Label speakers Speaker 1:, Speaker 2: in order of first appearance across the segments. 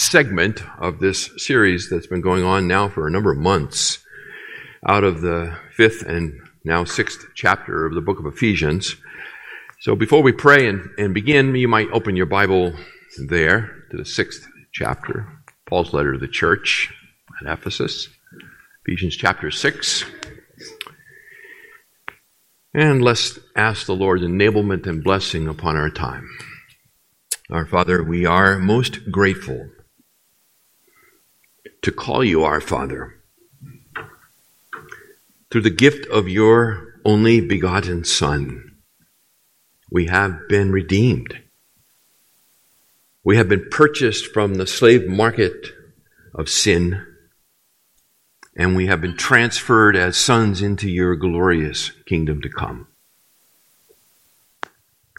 Speaker 1: segment of this series that's been going on now for a number of months out of the fifth and now sixth chapter of the book of Ephesians. So before we pray and, and begin, you might open your Bible there to the sixth chapter, Paul's letter to the church at Ephesus, Ephesians chapter 6. And let's ask the Lord's enablement and blessing upon our time. Our Father, we are most grateful to call you our Father. Through the gift of your only begotten Son, we have been redeemed. We have been purchased from the slave market of sin, and we have been transferred as sons into your glorious kingdom to come.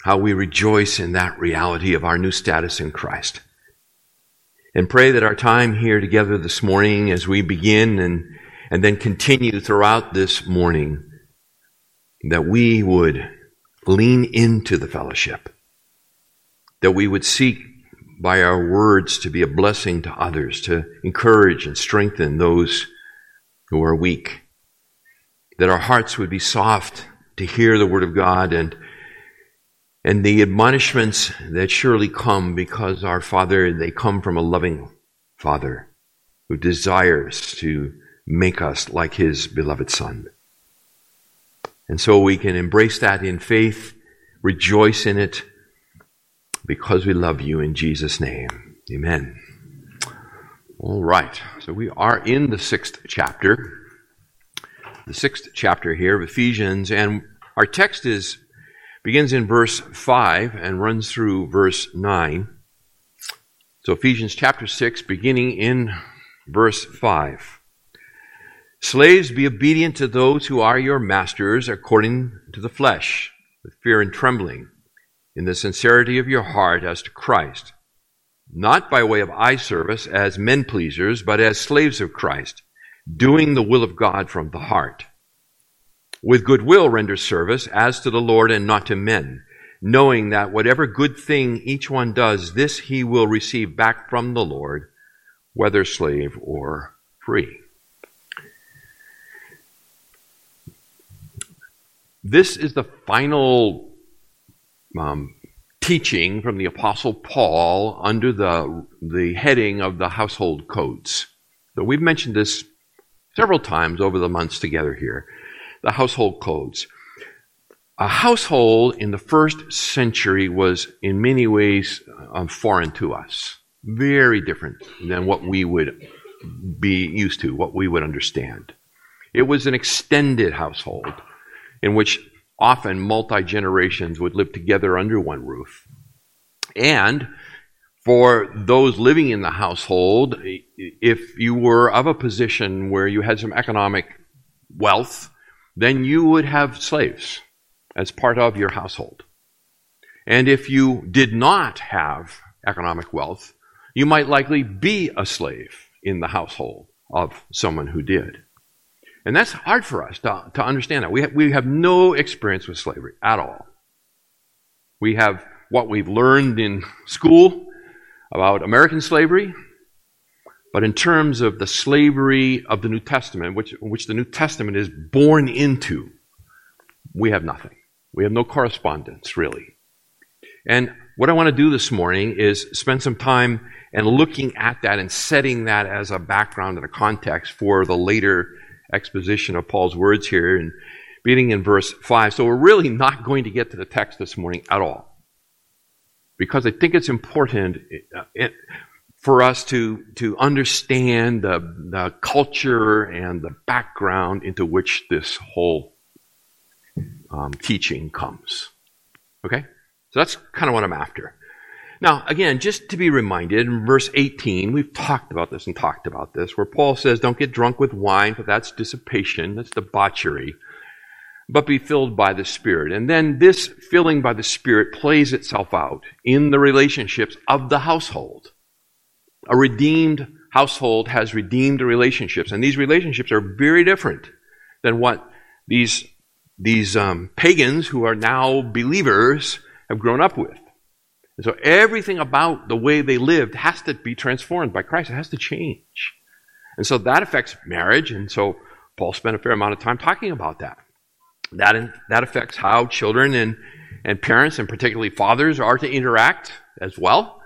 Speaker 1: How we rejoice in that reality of our new status in Christ and pray that our time here together this morning as we begin and, and then continue throughout this morning, that we would lean into the fellowship, that we would seek by our words to be a blessing to others, to encourage and strengthen those who are weak, that our hearts would be soft to hear the word of God and and the admonishments that surely come because our Father, they come from a loving Father who desires to make us like His beloved Son. And so we can embrace that in faith, rejoice in it, because we love you in Jesus' name. Amen. All right. So we are in the sixth chapter, the sixth chapter here of Ephesians, and our text is begins in verse 5 and runs through verse 9. So Ephesians chapter 6, beginning in verse 5. Slaves, be obedient to those who are your masters according to the flesh, with fear and trembling, in the sincerity of your heart as to Christ, not by way of eye service as men pleasers, but as slaves of Christ, doing the will of God from the heart with goodwill render service as to the Lord and not to men, knowing that whatever good thing each one does, this he will receive back from the Lord, whether slave or free. This is the final um, teaching from the Apostle Paul under the, the heading of the household codes. So we've mentioned this several times over the months together here the household codes. A household in the first century was in many ways um, foreign to us, very different than what we would be used to, what we would understand. It was an extended household in which often multi generations would live together under one roof. And for those living in the household, if you were of a position where you had some economic wealth, then you would have slaves as part of your household. And if you did not have economic wealth, you might likely be a slave in the household of someone who did. And that's hard for us to, to understand that. We have, we have no experience with slavery at all. We have what we've learned in school about American slavery, but in terms of the slavery of the New Testament, which, which the New Testament is born into, we have nothing. We have no correspondence, really. And what I want to do this morning is spend some time and looking at that and setting that as a background and a context for the later exposition of Paul's words here, and beginning in verse 5. So we're really not going to get to the text this morning at all. Because I think it's important. It, for us to, to understand the, the culture and the background into which this whole um, teaching comes. Okay? So that's kind of what I'm after. Now, again, just to be reminded, in verse 18, we've talked about this and talked about this, where Paul says, Don't get drunk with wine, for that's dissipation, that's debauchery, but be filled by the Spirit. And then this filling by the Spirit plays itself out in the relationships of the household. A redeemed household has redeemed relationships, and these relationships are very different than what these, these um, pagans who are now believers have grown up with. And so everything about the way they lived has to be transformed by Christ. It has to change. And so that affects marriage, and so Paul spent a fair amount of time talking about that. That, in, that affects how children and, and parents, and particularly fathers, are to interact as well.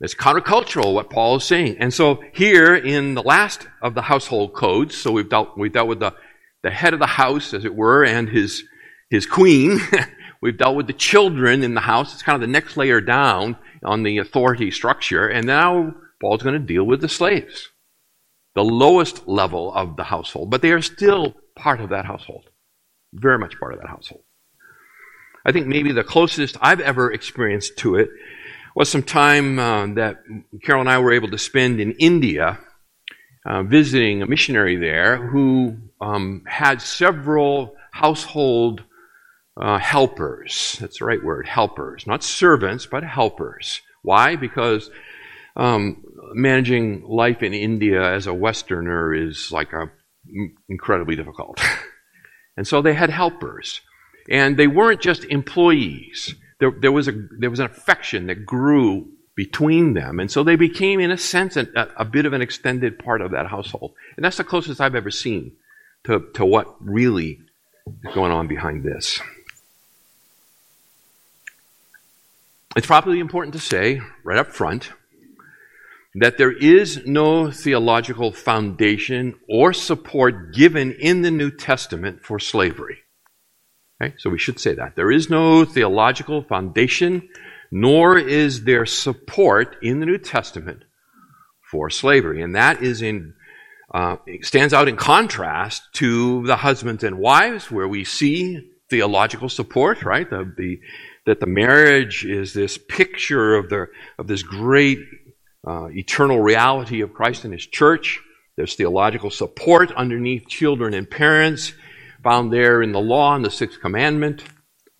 Speaker 1: It's countercultural what Paul is saying. And so here in the last of the household codes, so we've dealt, we've dealt with the, the head of the house, as it were, and his, his queen. we've dealt with the children in the house. It's kind of the next layer down on the authority structure. And now Paul's going to deal with the slaves, the lowest level of the household. But they are still part of that household, very much part of that household. I think maybe the closest I've ever experienced to it was some time uh, that Carol and I were able to spend in India uh, visiting a missionary there who um, had several household uh, helpers. That's the right word, helpers. Not servants, but helpers. Why? Because um, managing life in India as a Westerner is like a, incredibly difficult. and so they had helpers. And they weren't just employees there, there, was, a, there was an affection that grew between them. And so they became, in a sense, a, a bit of an extended part of that household. And that's the closest I've ever seen to, to what really is going on behind this. It's probably important to say right up front that there is no theological foundation or support given in the New Testament for slavery. Okay? So we should say that. There is no theological foundation, nor is there support in the New Testament for slavery. And that is in uh, stands out in contrast to the husbands and wives, where we see theological support, right? The, the, that the marriage is this picture of, the, of this great uh, eternal reality of Christ and His church. There's theological support underneath children and parents found there in the law and the sixth commandment,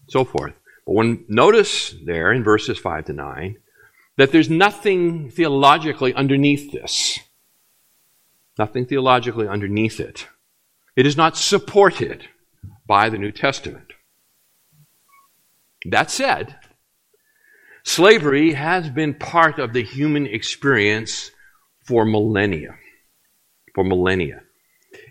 Speaker 1: so forth. But when notice there in verses 5 to 9 that there's nothing theologically underneath this. Nothing theologically underneath it. It is not supported by the New Testament. That said, slavery has been part of the human experience for millennia. For millennia.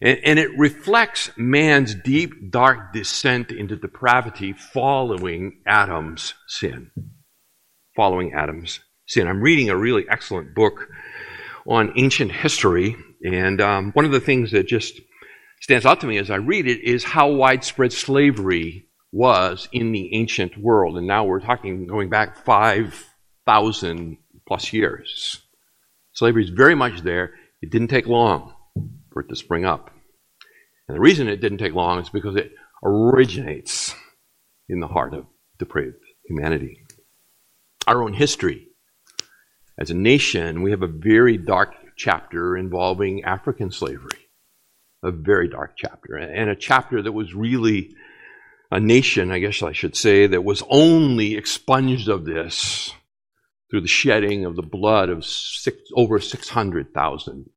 Speaker 1: And, and it reflects man's deep, dark descent into depravity following Adam's sin. Following Adam's sin. I'm reading a really excellent book on ancient history, and um, one of the things that just stands out to me as I read it is how widespread slavery was in the ancient world. And now we're talking going back 5,000 plus years. Slavery is very much there. It didn't take long for it to spring up. And the reason it didn't take long is because it originates in the heart of depraved humanity. Our own history. As a nation, we have a very dark chapter involving African slavery. A very dark chapter. And a chapter that was really a nation, I guess I should say, that was only expunged of this through the shedding of the blood of six, over 600,000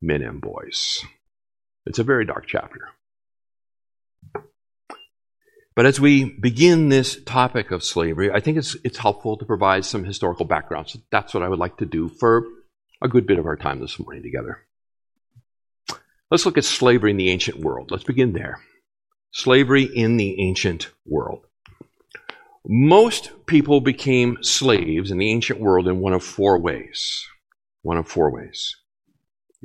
Speaker 1: men and boys. It's a very dark chapter. But as we begin this topic of slavery, I think it's, it's helpful to provide some historical background. So that's what I would like to do for a good bit of our time this morning together. Let's look at slavery in the ancient world. Let's begin there. Slavery in the ancient world. Most people became slaves in the ancient world in one of four ways. One of four ways.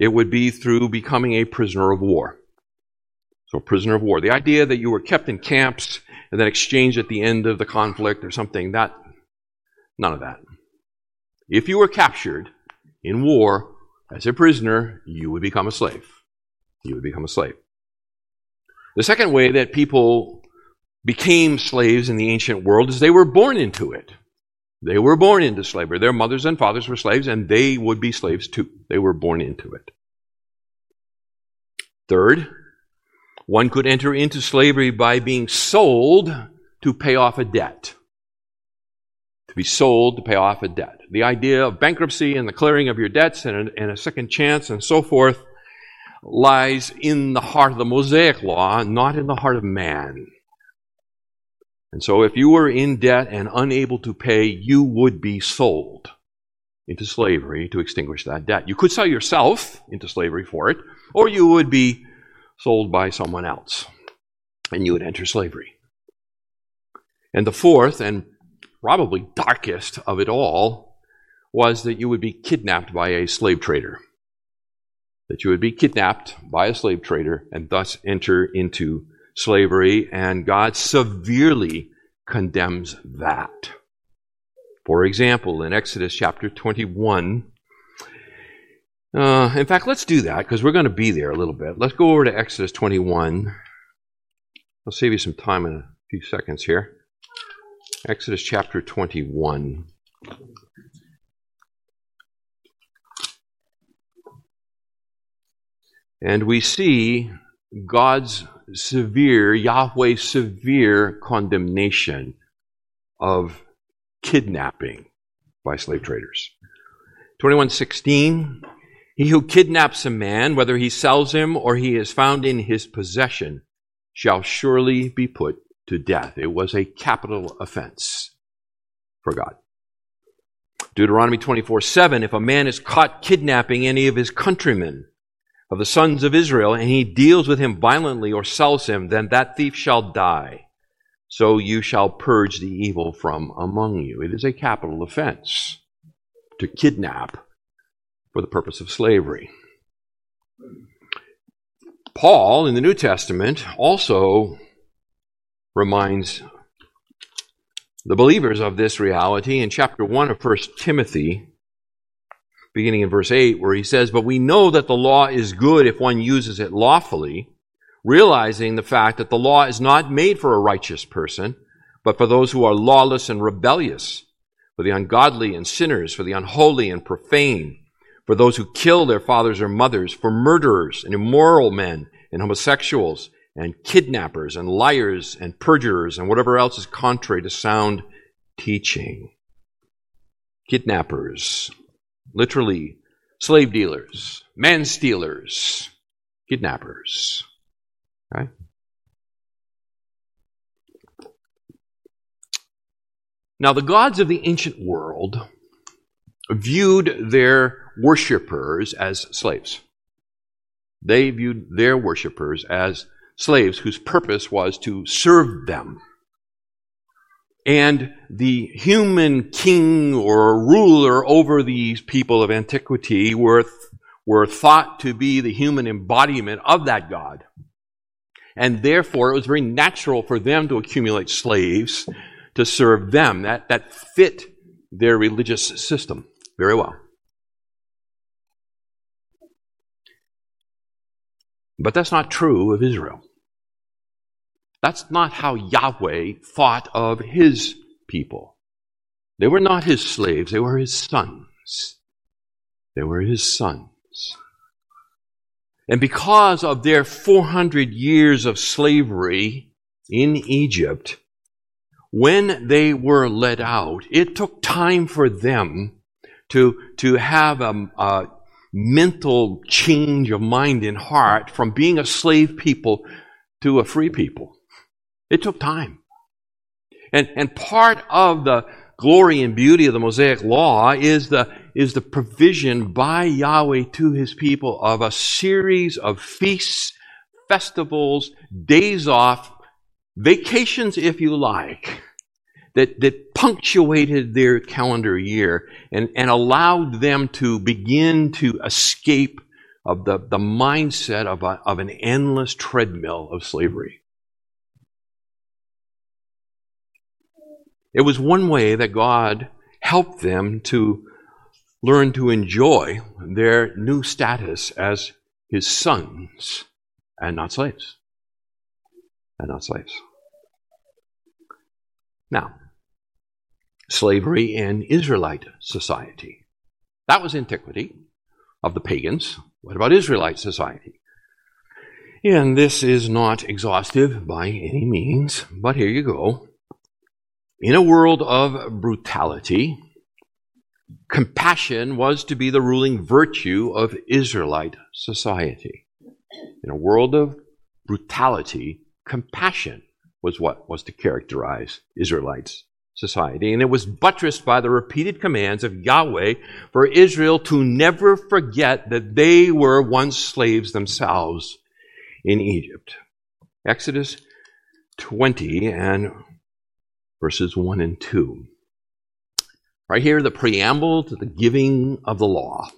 Speaker 1: It would be through becoming a prisoner of war. So, prisoner of war. The idea that you were kept in camps and then exchanged at the end of the conflict or something, that, none of that. If you were captured in war as a prisoner, you would become a slave. You would become a slave. The second way that people became slaves in the ancient world is they were born into it. They were born into slavery. Their mothers and fathers were slaves, and they would be slaves too. They were born into it. Third, one could enter into slavery by being sold to pay off a debt. To be sold to pay off a debt. The idea of bankruptcy and the clearing of your debts and a, and a second chance and so forth lies in the heart of the Mosaic law, not in the heart of man. And so if you were in debt and unable to pay, you would be sold into slavery to extinguish that debt. You could sell yourself into slavery for it, or you would be sold by someone else, and you would enter slavery. And the fourth, and probably darkest of it all, was that you would be kidnapped by a slave trader. That you would be kidnapped by a slave trader and thus enter into slavery, and God severely condemns that. For example, in Exodus chapter 21, uh, in fact, let's do that because we're going to be there a little bit. Let's go over to Exodus 21. I'll save you some time in a few seconds here. Exodus chapter 21. And we see God's severe, Yahweh's severe condemnation of kidnapping by slave traders. 2116 He who kidnaps a man, whether he sells him or he is found in his possession, shall surely be put to death. It was a capital offense for God. Deuteronomy 24 7 If a man is caught kidnapping any of his countrymen, of the sons of Israel, and he deals with him violently or sells him, then that thief shall die. So you shall purge the evil from among you. It is a capital offense to kidnap for the purpose of slavery. Paul in the New Testament also reminds the believers of this reality in chapter 1 of 1 Timothy beginning in verse 8, where he says, But we know that the law is good if one uses it lawfully, realizing the fact that the law is not made for a righteous person, but for those who are lawless and rebellious, for the ungodly and sinners, for the unholy and profane, for those who kill their fathers or mothers, for murderers and immoral men and homosexuals and kidnappers and liars and perjurers and whatever else is contrary to sound teaching. Kidnappers, literally slave dealers, man stealers, kidnappers. Now, the gods of the ancient world viewed their worshippers as slaves. They viewed their worshippers as slaves whose purpose was to serve them and the human king or ruler over these people of antiquity were, were thought to be the human embodiment of that God. And therefore, it was very natural for them to accumulate slaves to serve them. That, that fit their religious system very well. But that's not true of Israel. That's not how Yahweh thought of his people. They were not his slaves, they were his sons. They were his sons. And because of their 400 years of slavery in Egypt, when they were let out, it took time for them to, to have a, a mental change of mind and heart from being a slave people to a free people. It took time. And, and part of the glory and beauty of the Mosaic Law is the, is the provision by Yahweh to his people of a series of feasts, festivals, days off, vacations, if you like, that, that punctuated their calendar year and, and allowed them to begin to escape of the, the mindset of, a, of an endless treadmill of slavery. It was one way that God helped them to learn to enjoy their new status as his sons and not slaves. And not slaves. Now, slavery in Israelite society. That was antiquity of the pagans. What about Israelite society? And this is not exhaustive by any means, but here you go. In a world of brutality, compassion was to be the ruling virtue of Israelite society. In a world of brutality, compassion was what was to characterize Israelites' society. And it was buttressed by the repeated commands of Yahweh for Israel to never forget that they were once slaves themselves in Egypt. Exodus 20 and verses 1 and 2. Right here, the preamble to the giving of the law.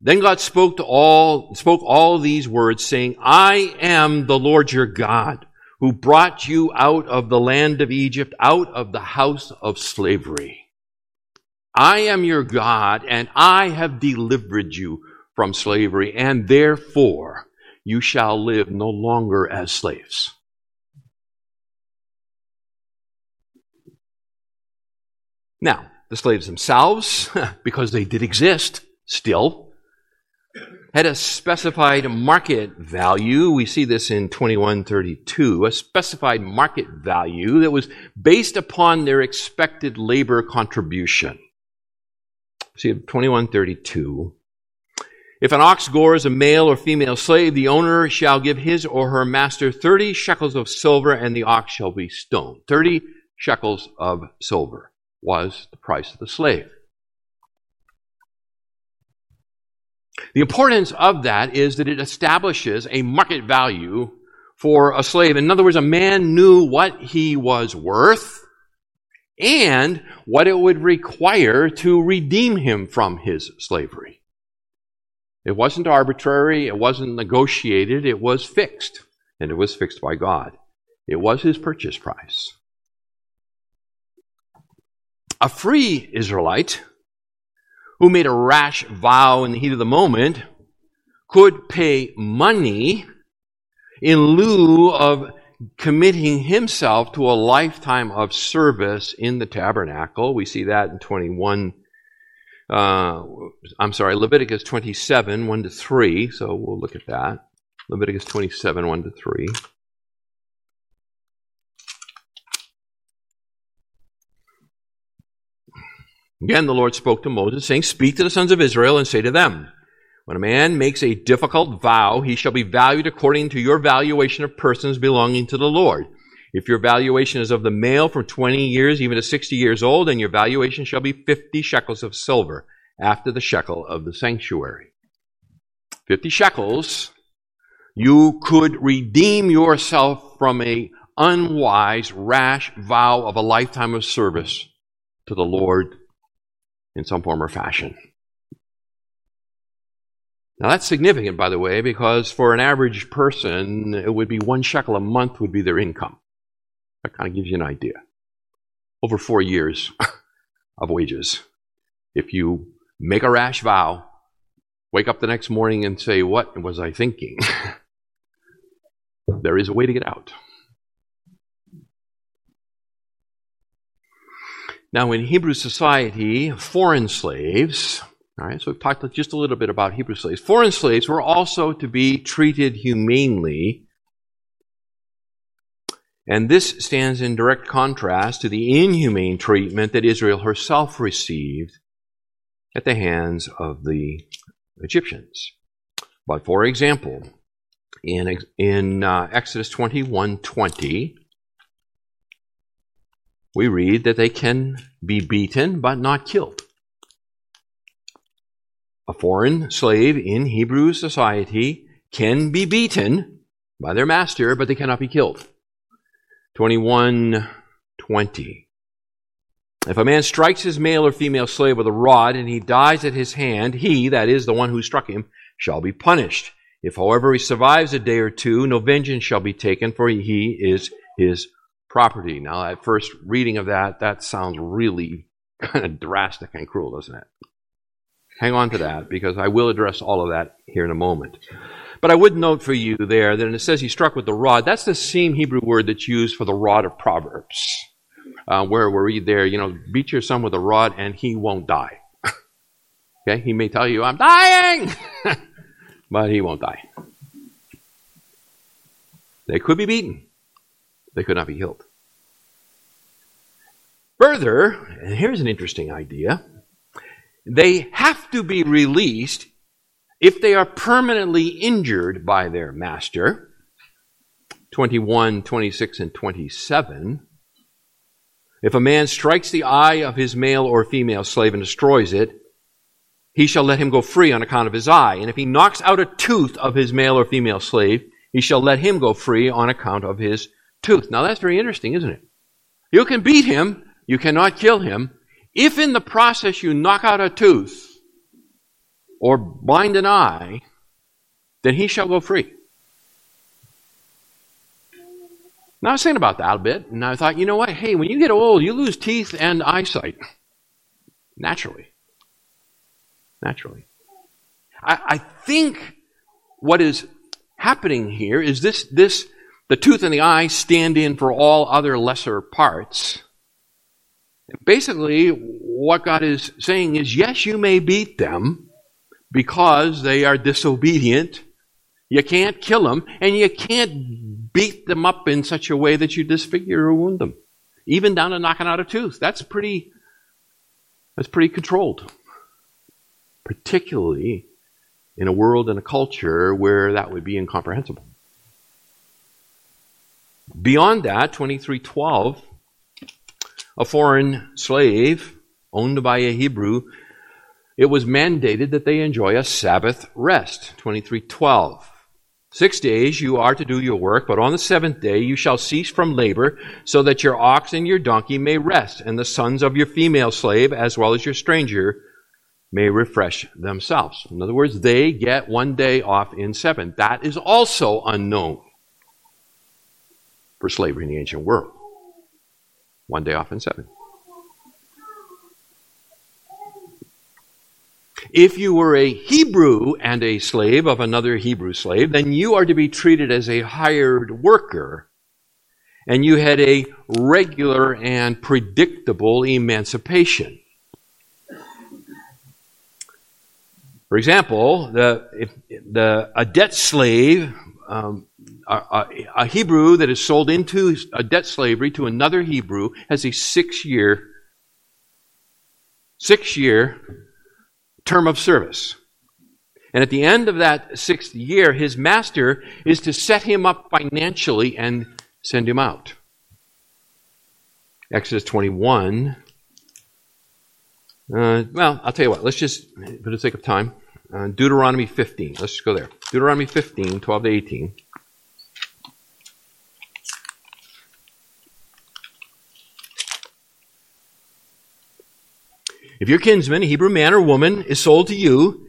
Speaker 1: Then God spoke to all, spoke all these words saying, I am the Lord your God who brought you out of the land of Egypt, out of the house of slavery. I am your God and I have delivered you from slavery and therefore you shall live no longer as slaves. Now, the slaves themselves, because they did exist still, had a specified market value. We see this in 2132, a specified market value that was based upon their expected labor contribution. See 2132. If an ox gores a male or female slave, the owner shall give his or her master 30 shekels of silver and the ox shall be stoned. 30 shekels of silver was the price of the slave. The importance of that is that it establishes a market value for a slave. In other words, a man knew what he was worth and what it would require to redeem him from his slavery. It wasn't arbitrary, it wasn't negotiated, it was fixed, and it was fixed by God. It was his purchase price. A free Israelite who made a rash vow in the heat of the moment could pay money in lieu of committing himself to a lifetime of service in the tabernacle. We see that in 21. Uh, I'm sorry, Leviticus 27, 1 to 3. So we'll look at that. Leviticus 27, 1 to 3. Again, the Lord spoke to Moses, saying, Speak to the sons of Israel and say to them, When a man makes a difficult vow, he shall be valued according to your valuation of persons belonging to the Lord. If your valuation is of the male from 20 years even to 60 years old, then your valuation shall be 50 shekels of silver after the shekel of the sanctuary. 50 shekels, you could redeem yourself from a unwise, rash vow of a lifetime of service to the Lord in some form or fashion. Now that's significant, by the way, because for an average person, it would be one shekel a month would be their income. That kind of gives you an idea. Over four years of wages. If you make a rash vow, wake up the next morning and say, What was I thinking? there is a way to get out. Now, in Hebrew society, foreign slaves, all right, so we've talked just a little bit about Hebrew slaves. Foreign slaves were also to be treated humanely. And this stands in direct contrast to the inhumane treatment that Israel herself received at the hands of the Egyptians. But for example, in, in uh, Exodus 21 20, we read that they can be beaten but not killed. A foreign slave in Hebrew society can be beaten by their master, but they cannot be killed. 2120. If a man strikes his male or female slave with a rod and he dies at his hand, he, that is, the one who struck him, shall be punished. If, however, he survives a day or two, no vengeance shall be taken, for he is his property. Now, at first reading of that, that sounds really kind of drastic and cruel, doesn't it? Hang on to that because I will address all of that here in a moment. But I would note for you there that it says he struck with the rod. That's the same Hebrew word that's used for the rod of Proverbs. uh, where we read there, you know, beat your son with a rod and he won't die. okay, he may tell you, I'm dying, but he won't die. They could be beaten, they could not be killed. Further, and here's an interesting idea they have to be released if they are permanently injured by their master. 21, 26, and 27. If a man strikes the eye of his male or female slave and destroys it, he shall let him go free on account of his eye. And if he knocks out a tooth of his male or female slave, he shall let him go free on account of his tooth. Now that's very interesting, isn't it? You can beat him, you cannot kill him. If in the process you knock out a tooth or blind an eye, then he shall go free. Now I was thinking about that a bit, and I thought, you know what? Hey, when you get old, you lose teeth and eyesight. Naturally. Naturally. I, I think what is happening here is this, this, the tooth and the eye stand in for all other lesser parts. Basically, what God is saying is, yes, you may beat them because they are disobedient. You can't kill them, and you can't beat them up in such a way that you disfigure or wound them. Even down to knocking out a tooth. That's pretty, that's pretty controlled. Particularly in a world and a culture where that would be incomprehensible. Beyond that, 2312, a foreign slave owned by a Hebrew, it was mandated that they enjoy a Sabbath rest. 2312. Six days you are to do your work, but on the seventh day you shall cease from labor, so that your ox and your donkey may rest, and the sons of your female slave, as well as your stranger, may refresh themselves. In other words, they get one day off in seven. That is also unknown for slavery in the ancient world. One day off in seven. If you were a Hebrew and a slave of another Hebrew slave, then you are to be treated as a hired worker. And you had a regular and predictable emancipation. For example, the, the, a debt slave, um, a, a, Hebrew that is sold into a debt slavery to another Hebrew has a six year, six year term of service. And at the end of that sixth year, his master is to set him up financially and send him out. Exodus 21 uh, well, I'll tell you what. Let's just, for the sake of time, uh, Deuteronomy 15. Let's just go there. Deuteronomy 15, 12 to 18. If your kinsman, a Hebrew man or woman, is sold to you,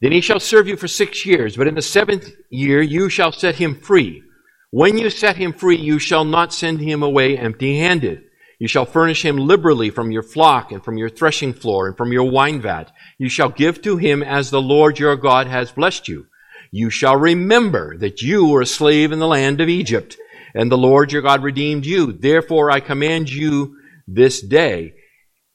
Speaker 1: then he shall serve you for six years. But in the seventh year you shall set him free. When you set him free, you shall not send him away empty handed. You shall furnish him liberally from your flock and from your threshing floor and from your wine vat. You shall give to him as the Lord your God has blessed you. You shall remember that you were a slave in the land of Egypt, and the Lord your God redeemed you. Therefore I command you this day,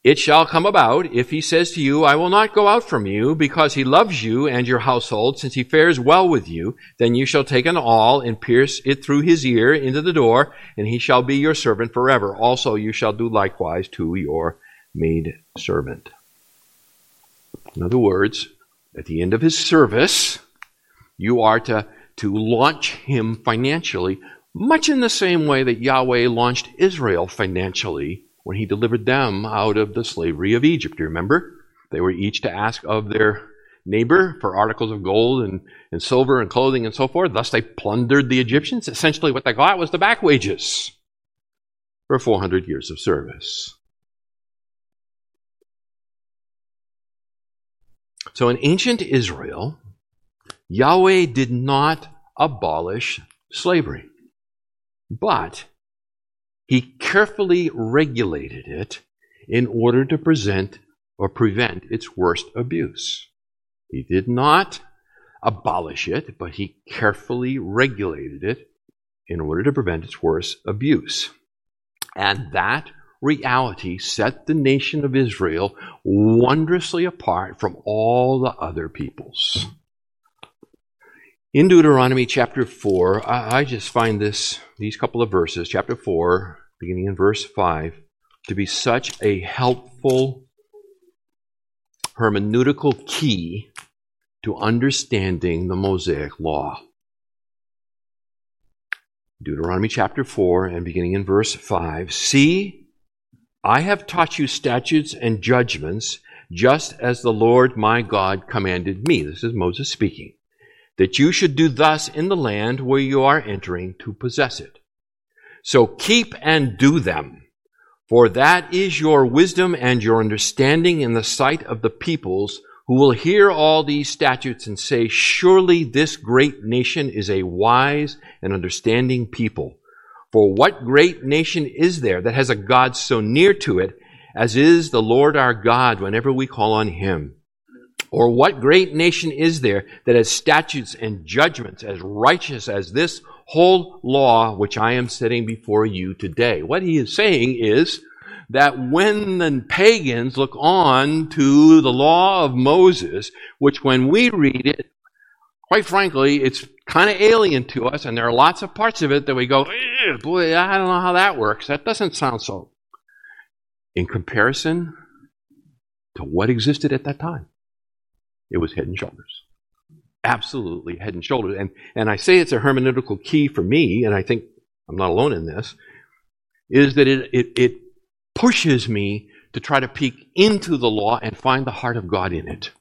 Speaker 1: it shall come about, if he says to you, I will not go out from you, because he loves you and your household, since he fares well with you, then you shall take an awl and pierce it through his ear into the door, and he shall be your servant forever. Also you shall do likewise to your maid servant. In other words, at the end of his service, you are to, to launch him financially, much in the same way that Yahweh launched Israel financially when he delivered them out of the slavery of Egypt. You remember? They were each to ask of their neighbor for articles of gold and, and silver and clothing and so forth. Thus, they plundered the Egyptians. Essentially, what they got was the back wages for 400 years of service. So, in ancient Israel, Yahweh did not abolish slavery, but he carefully regulated it in order to present or prevent its worst abuse. He did not abolish it, but he carefully regulated it in order to prevent its worst abuse. And that reality set the nation of Israel wondrously apart from all the other peoples. In Deuteronomy chapter 4, I, I just find this, these couple of verses, chapter 4, beginning in verse 5, to be such a helpful hermeneutical key to understanding the Mosaic law. Deuteronomy chapter 4 and beginning in verse 5 See, I have taught you statutes and judgments, just as the Lord my God commanded me. This is Moses speaking. That you should do thus in the land where you are entering to possess it. So keep and do them, for that is your wisdom and your understanding in the sight of the peoples who will hear all these statutes and say, Surely this great nation is a wise and understanding people. For what great nation is there that has a God so near to it as is the Lord our God whenever we call on him? Or what great nation is there that has statutes and judgments as righteous as this whole law which I am setting before you today? What he is saying is, that when the pagans look on to the law of Moses, which when we read it, quite frankly, it's kind of alien to us, and there are lots of parts of it that we go, eh, boy, I don't know how that works. That doesn't sound so. In comparison to what existed at that time, it was head and shoulders. Absolutely head and shoulders. And, and I say it's a hermeneutical key for me, and I think I'm not alone in this, is that it, it, it pushes me to try to peek into the law and find the heart of God in it.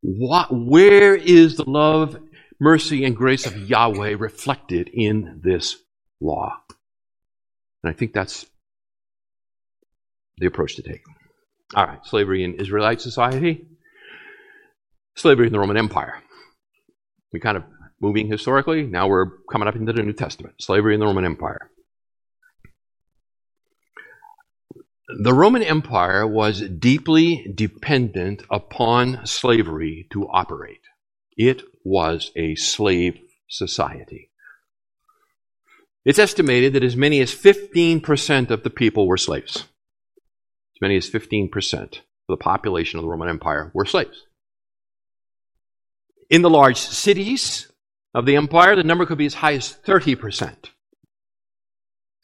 Speaker 1: What, where is the love, mercy, and grace of Yahweh reflected in this law? And I think that's the approach to take. All right, slavery in Israelite society, slavery in the Roman Empire. We kind of moving historically, now we're coming up into the New Testament. Slavery in the Roman Empire. The Roman Empire was deeply dependent upon slavery to operate. It was a slave society. It's estimated that as many as 15% of the people were slaves. As many as 15% of the population of the Roman Empire were slaves. In the large cities of the empire, the number could be as high as 30%.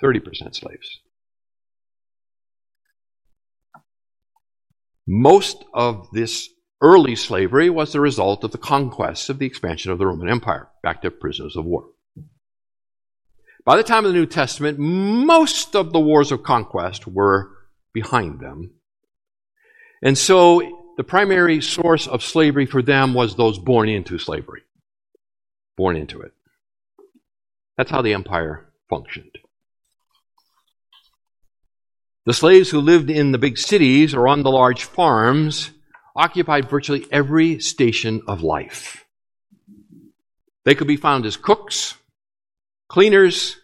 Speaker 1: 30% slaves. Most of this early slavery was the result of the conquests of the expansion of the Roman Empire, back to prisoners of war. By the time of the New Testament, most of the wars of conquest were behind them. And so the primary source of slavery for them was those born into slavery, born into it. That's how the empire functioned. The slaves who lived in the big cities or on the large farms occupied virtually every station of life. They could be found as cooks, cleaners,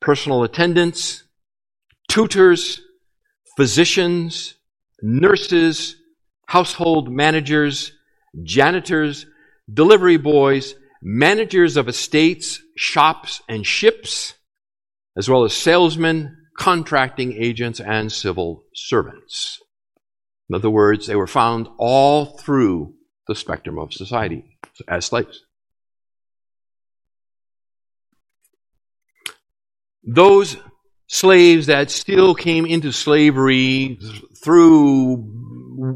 Speaker 1: personal attendants, tutors, physicians, nurses, household managers, janitors, delivery boys, managers of estates, shops, and ships, as well as salesmen, contracting agents, and civil servants. In other words, they were found all through the spectrum of society as slaves. Those slaves that still came into slavery through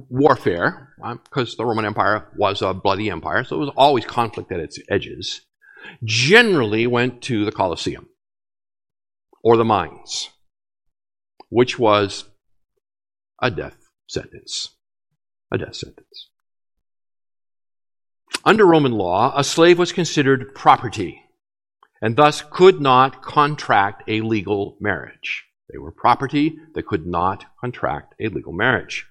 Speaker 1: warfare, because the Roman Empire was a bloody empire, so it was always conflict at its edges, generally went to the Colosseum or the mines which was a death sentence. A death sentence. Under Roman law, a slave was considered property and thus could not contract a legal marriage. They were property that could not contract a legal marriage.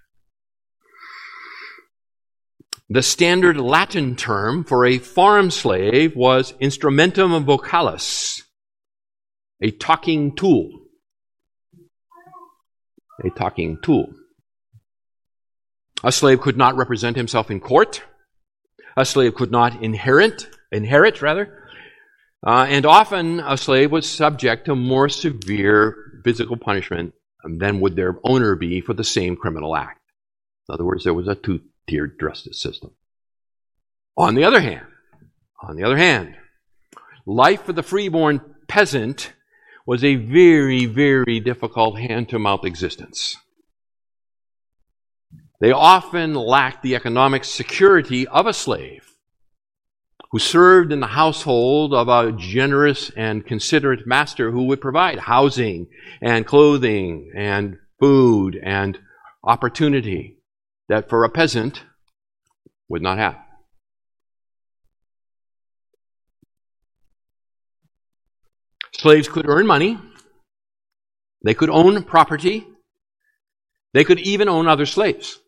Speaker 1: The standard Latin term for a farm slave was instrumentum vocalis, a talking tool a talking tool. A slave could not represent himself in court. A slave could not inherit, inherit rather. Uh, and often a slave was subject to more severe physical punishment than would their owner be for the same criminal act. In other words, there was a two tiered justice system. On the other hand, on the other hand, life for the freeborn peasant was a very, very difficult hand to mouth existence. They often lacked the economic security of a slave who served in the household of a generous and considerate master who would provide housing and clothing and food and opportunity that for a peasant would not have. Slaves could earn money, they could own property, they could even own other slaves.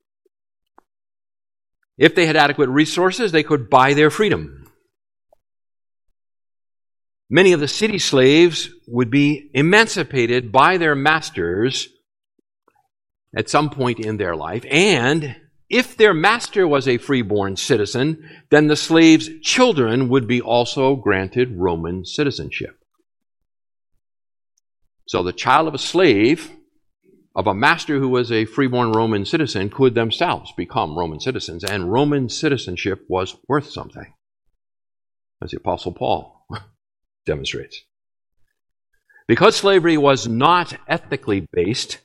Speaker 1: If they had adequate resources, they could buy their freedom. Many of the city slaves would be emancipated by their masters at some point in their life, and if their master was a freeborn citizen, then the slave's children would be also granted Roman citizenship. So the child of a slave of a master who was a freeborn Roman citizen could themselves become Roman citizens, and Roman citizenship was worth something, as the Apostle Paul demonstrates. Because slavery was not ethically based,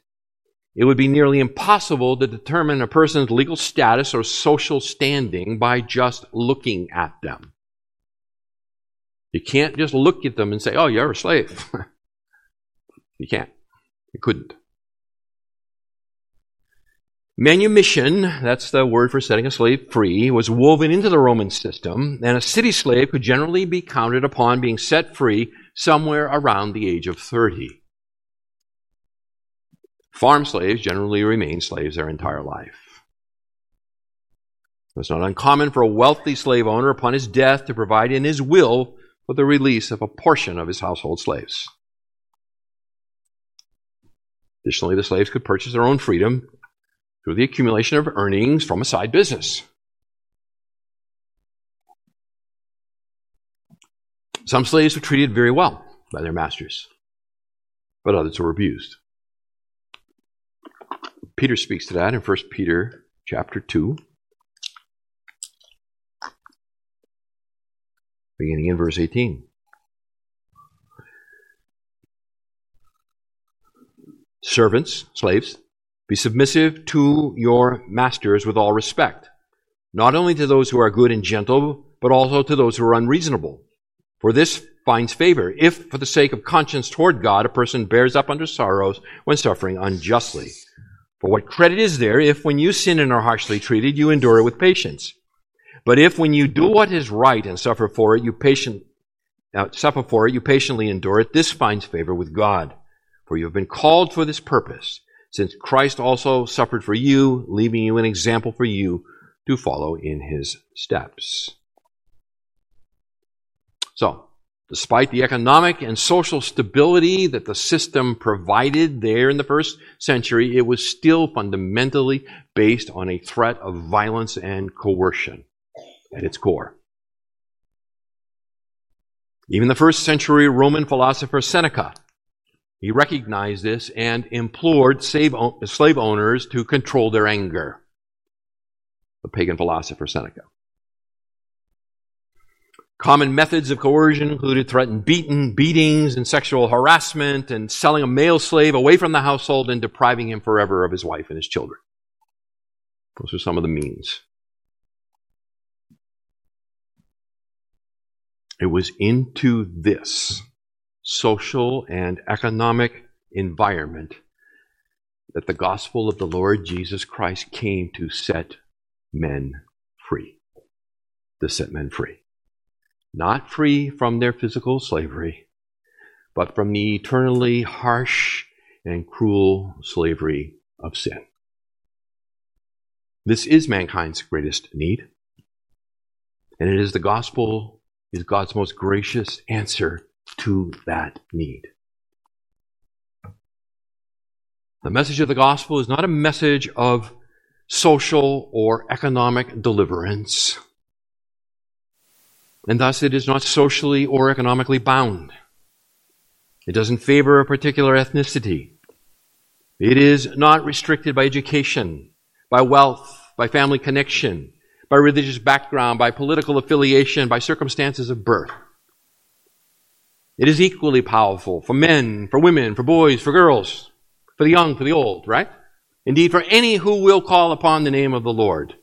Speaker 1: it would be nearly impossible to determine a person's legal status or social standing by just looking at them. You can't just look at them and say, oh, you're a slave. you can't. You couldn't. Manumission, that's the word for setting a slave free, was woven into the Roman system, and a city slave could generally be counted upon being set free somewhere around the age of 30. Farm slaves generally remain slaves their entire life. It's not uncommon for a wealthy slave owner upon his death to provide in his will for the release of a portion of his household slaves. Additionally, the slaves could purchase their own freedom through the accumulation of earnings from a side business. Some slaves were treated very well by their masters, but others were abused. Peter speaks to that in 1 Peter chapter 2, beginning in verse 18. Servants, slaves, be submissive to your masters with all respect, not only to those who are good and gentle, but also to those who are unreasonable. For this finds favor if, for the sake of conscience toward God, a person bears up under sorrows when suffering unjustly. For what credit is there if, when you sin and are harshly treated, you endure it with patience? But if, when you do what is right and suffer for it, you patient, uh, suffer for it, you patiently endure it, this finds favor with God. For you have been called for this purpose, since Christ also suffered for you, leaving you an example for you to follow in his steps. So, Despite the economic and social stability that the system provided there in the first century, it was still fundamentally based on a threat of violence and coercion at its core. Even the first century Roman philosopher Seneca, he recognized this and implored slave owners to control their anger. The pagan philosopher Seneca. Common methods of coercion included threatened beaten, beatings and sexual harassment and selling a male slave away from the household and depriving him forever of his wife and his children. Those are some of the means. It was into this social and economic environment that the gospel of the Lord Jesus Christ came to set men free. To set men free not free from their physical slavery, but from the eternally harsh and cruel slavery of sin. This is mankind's greatest need, and it is the gospel is God's most gracious answer to that need. The message of the gospel is not a message of social or economic deliverance and thus it is not socially or economically bound. It doesn't favor a particular ethnicity. It is not restricted by education, by wealth, by family connection, by religious background, by political affiliation, by circumstances of birth. It is equally powerful for men, for women, for boys, for girls, for the young, for the old, right? Indeed, for any who will call upon the name of the Lord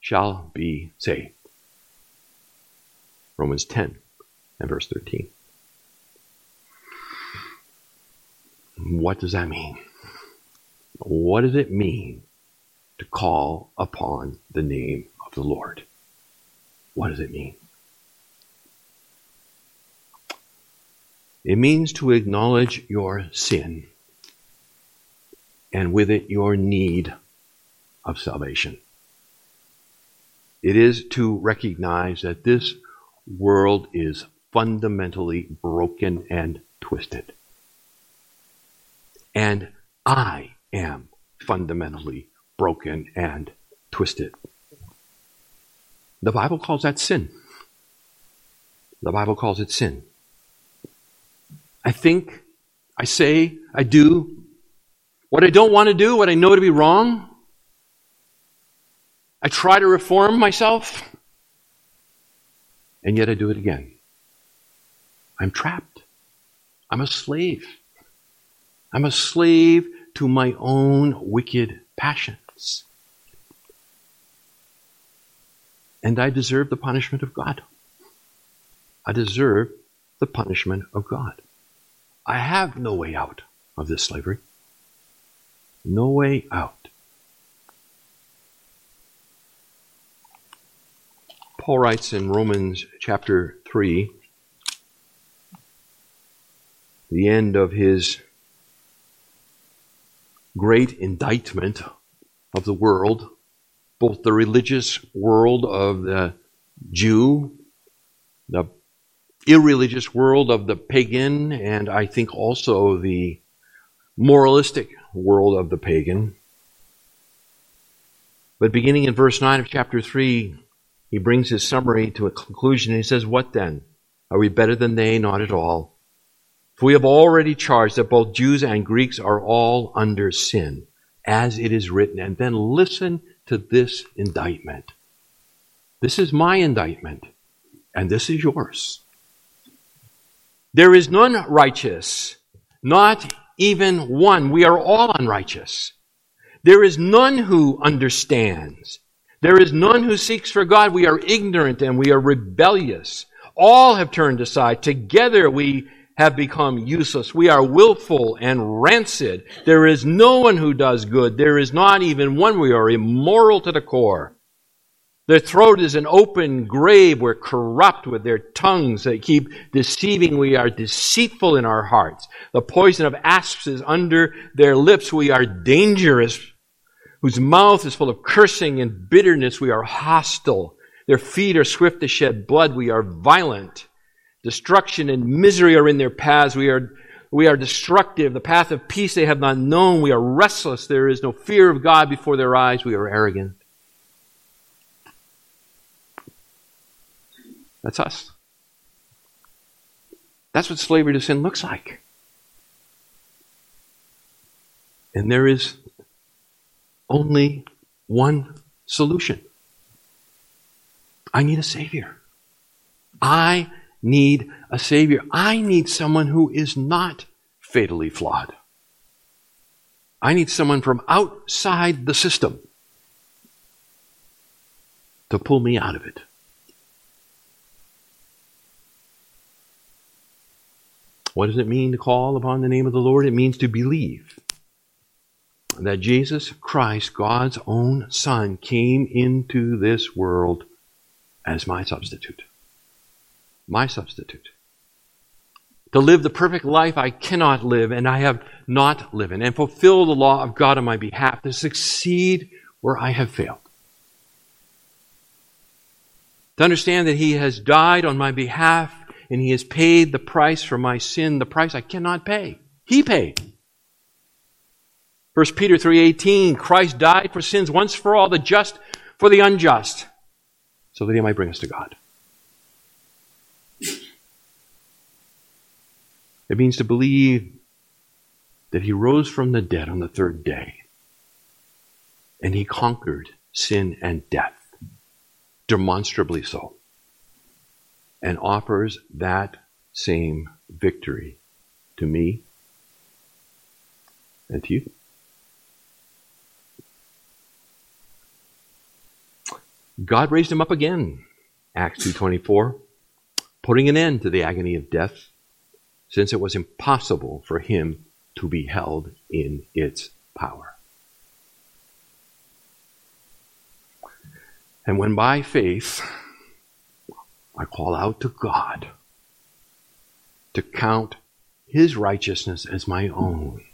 Speaker 1: shall be saved. Romans 10 and verse 13. What does that mean? What does it mean to call upon the name of the Lord? What does it mean? It means to acknowledge your sin and with it your need of salvation. It is to recognize that this world is fundamentally broken and twisted. And I am fundamentally broken and twisted. The Bible calls that sin. The Bible calls it sin. I think, I say, I do what I don't want to do, what I know to be wrong. I try to reform myself, and yet I do it again. I'm trapped. I'm a slave. I'm a slave to my own wicked passions. And I deserve the punishment of God. I deserve the punishment of God. I have no way out of this slavery. No way out. Paul writes in Romans chapter 3, the end of his great indictment of the world, both the religious world of the Jew, the irreligious world of the pagan, and I think also the moralistic world of the pagan. But beginning in verse 9 of chapter 3, he brings his summary to a conclusion and he says, What then? Are we better than they? Not at all. For we have already charged that both Jews and Greeks are all under sin, as it is written. And then listen to this indictment. This is my indictment, and this is yours. There is none righteous, not even one. We are all unrighteous. There is none who understands. There is none who seeks for God. We are ignorant and we are rebellious. All have turned aside. Together we have become useless. We are willful and rancid. There is no one who does good. There is not even one. We are immoral to the core. Their throat is an open grave. We're corrupt with their tongues. They keep deceiving. We are deceitful in our hearts. The poison of asps is under their lips. We are dangerous. Whose mouth is full of cursing and bitterness. We are hostile. Their feet are swift to shed blood. We are violent. Destruction and misery are in their paths. We are, we are destructive. The path of peace they have not known. We are restless. There is no fear of God before their eyes. We are arrogant. That's us. That's what slavery to sin looks like. And there is only one solution. I need a Savior. I need a Savior. I need someone who is not fatally flawed. I need someone from outside the system to pull me out of it. What does it mean to call upon the name of the Lord? It means to believe that Jesus Christ, God's own Son, came into this world as my substitute my substitute. To live the perfect life I cannot live and I have not lived, and fulfill the law of God on my behalf, to succeed where I have failed. To understand that He has died on my behalf and He has paid the price for my sin, the price I cannot pay. He paid. 1 Peter 3:18 Christ died for sins once for all the just for the unjust so that he might bring us to God. It means to believe that he rose from the dead on the third day and he conquered sin and death demonstrably so and offers that same victory to me and to you. God raised him up again, Acts 2.24, putting an end to the agony of death, since it was impossible for him to be held in its power. And when by faith I call out to God to count his righteousness as my own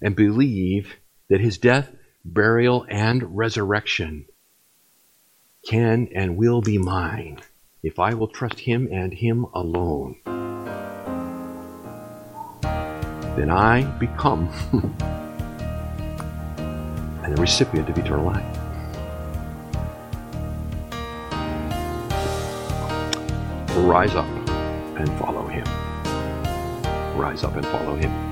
Speaker 1: and believe that his death, burial, and resurrection can and will be mine if I will trust him and him alone, then I become the recipient of eternal life. Rise up and follow him. Rise up and follow him.